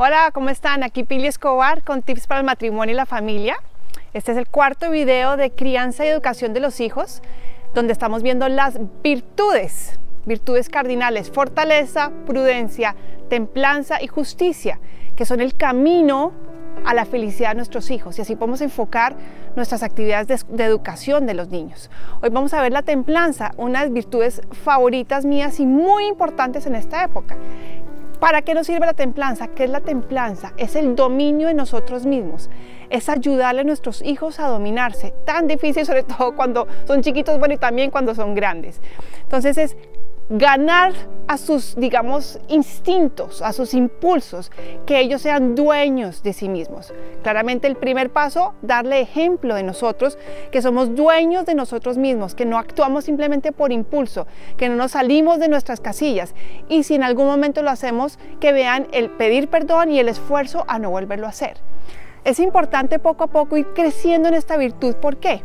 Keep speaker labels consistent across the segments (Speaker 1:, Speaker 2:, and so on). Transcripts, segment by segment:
Speaker 1: Hola, ¿cómo están? Aquí Pili Escobar con tips para el matrimonio y la familia. Este es el cuarto video de crianza y educación de los hijos, donde estamos viendo las virtudes, virtudes cardinales, fortaleza, prudencia, templanza y justicia, que son el camino a la felicidad de nuestros hijos y así podemos enfocar nuestras actividades de, educación de los niños. Hoy vamos a ver la templanza, una de las virtudes favoritas mías y muy importantes en esta época. ¿Para qué nos sirve la templanza? ¿Qué es la templanza? Es el dominio de nosotros mismos. Es ayudarle a nuestros hijos a dominarse. Tan difícil, sobre todo cuando son chiquitos, bueno, y también cuando son grandes. Entonces es ganar a sus, digamos, instintos, a sus impulsos, que ellos sean dueños de sí mismos. Claramente el primer paso, darle ejemplo de nosotros, que somos dueños de nosotros mismos, que no actuamos simplemente por impulso, que no nos salimos de nuestras casillas y si en algún momento lo hacemos, que vean el pedir perdón y el esfuerzo a no volverlo a hacer. Es importante poco a poco ir creciendo en esta virtud. ¿Por qué?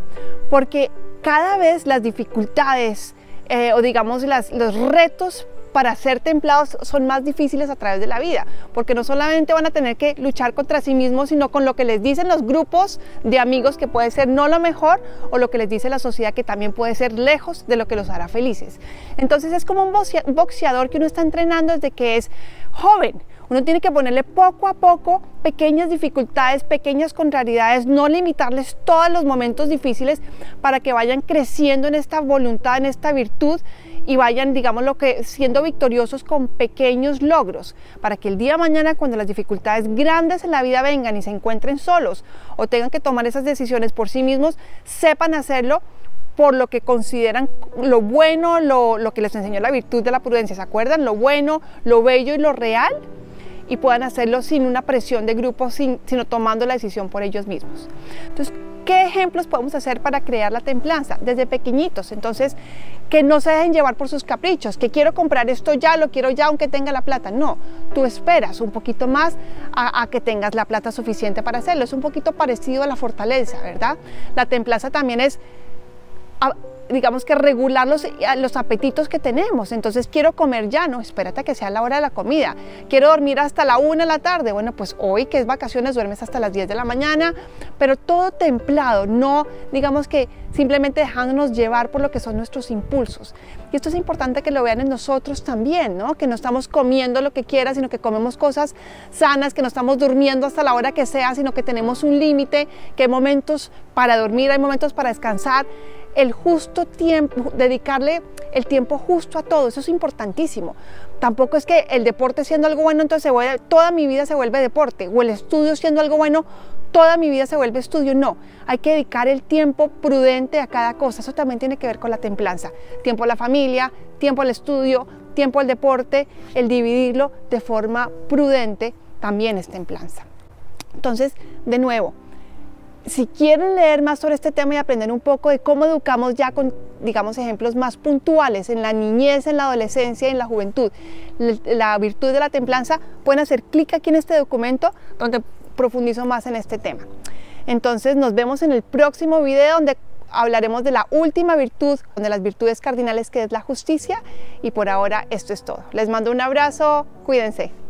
Speaker 1: Porque cada vez las dificultades, eh, o digamos las, los retos para ser templados son más difíciles a través de la vida, porque no solamente van a tener que luchar contra sí mismos, sino con lo que les dicen los grupos de amigos que puede ser no lo mejor o lo que les dice la sociedad que también puede ser lejos de lo que los hará felices. Entonces es como un boxeador que uno está entrenando desde que es joven. Uno tiene que ponerle poco a poco pequeñas dificultades, pequeñas contrariedades, no limitarles todos los momentos difíciles para que vayan creciendo en esta voluntad, en esta virtud y vayan, digamos, lo que siendo victoriosos con pequeños logros, para que el día de mañana cuando las dificultades grandes en la vida vengan y se encuentren solos o tengan que tomar esas decisiones por sí mismos, sepan hacerlo por lo que consideran lo bueno, lo, lo que les enseñó la virtud de la prudencia, ¿se acuerdan? Lo bueno, lo bello y lo real y puedan hacerlo sin una presión de grupo, sin, sino tomando la decisión por ellos mismos. Entonces, ¿qué ejemplos podemos hacer para crear la templanza? Desde pequeñitos, entonces, que no se dejen llevar por sus caprichos, que quiero comprar esto ya, lo quiero ya, aunque tenga la plata. No, tú esperas un poquito más a, a que tengas la plata suficiente para hacerlo. Es un poquito parecido a la fortaleza, ¿verdad? La templanza también es digamos que regular los, los, apetitos que tenemos. Entonces quiero comer ya, no, espérate que sea la hora de la comida. Quiero dormir hasta la una de la tarde. Bueno, pues hoy que es vacaciones duermes hasta las 10 de la mañana, pero todo templado, no digamos que simplemente dejándonos llevar por lo que son nuestros impulsos. Y esto es importante que lo vean en nosotros también, ¿no? Que no estamos comiendo lo que quiera, sino que comemos cosas sanas, que no estamos durmiendo hasta la hora que sea, sino que tenemos un límite, que hay momentos para dormir, hay momentos para descansar el justo tiempo, dedicarle el tiempo justo a todo, eso es importantísimo. Tampoco es que el deporte siendo algo bueno, entonces toda mi vida se vuelve deporte, o el estudio siendo algo bueno, toda mi vida se vuelve estudio. No, hay que dedicar el tiempo prudente a cada cosa. Eso también tiene que ver con la templanza. Tiempo a la familia, tiempo al estudio, tiempo al deporte, el dividirlo de forma prudente también es templanza. Entonces, de nuevo, si quieren leer más sobre este tema y aprender un poco de cómo educamos ya con, digamos, ejemplos más puntuales en la niñez, en la adolescencia en la juventud, la virtud de la templanza, pueden hacer clic aquí en este documento donde profundizo más en este tema. Entonces nos vemos en el próximo video donde hablaremos de la última virtud, de las virtudes cardinales que es la justicia y por ahora esto es todo. Les mando un abrazo, cuídense.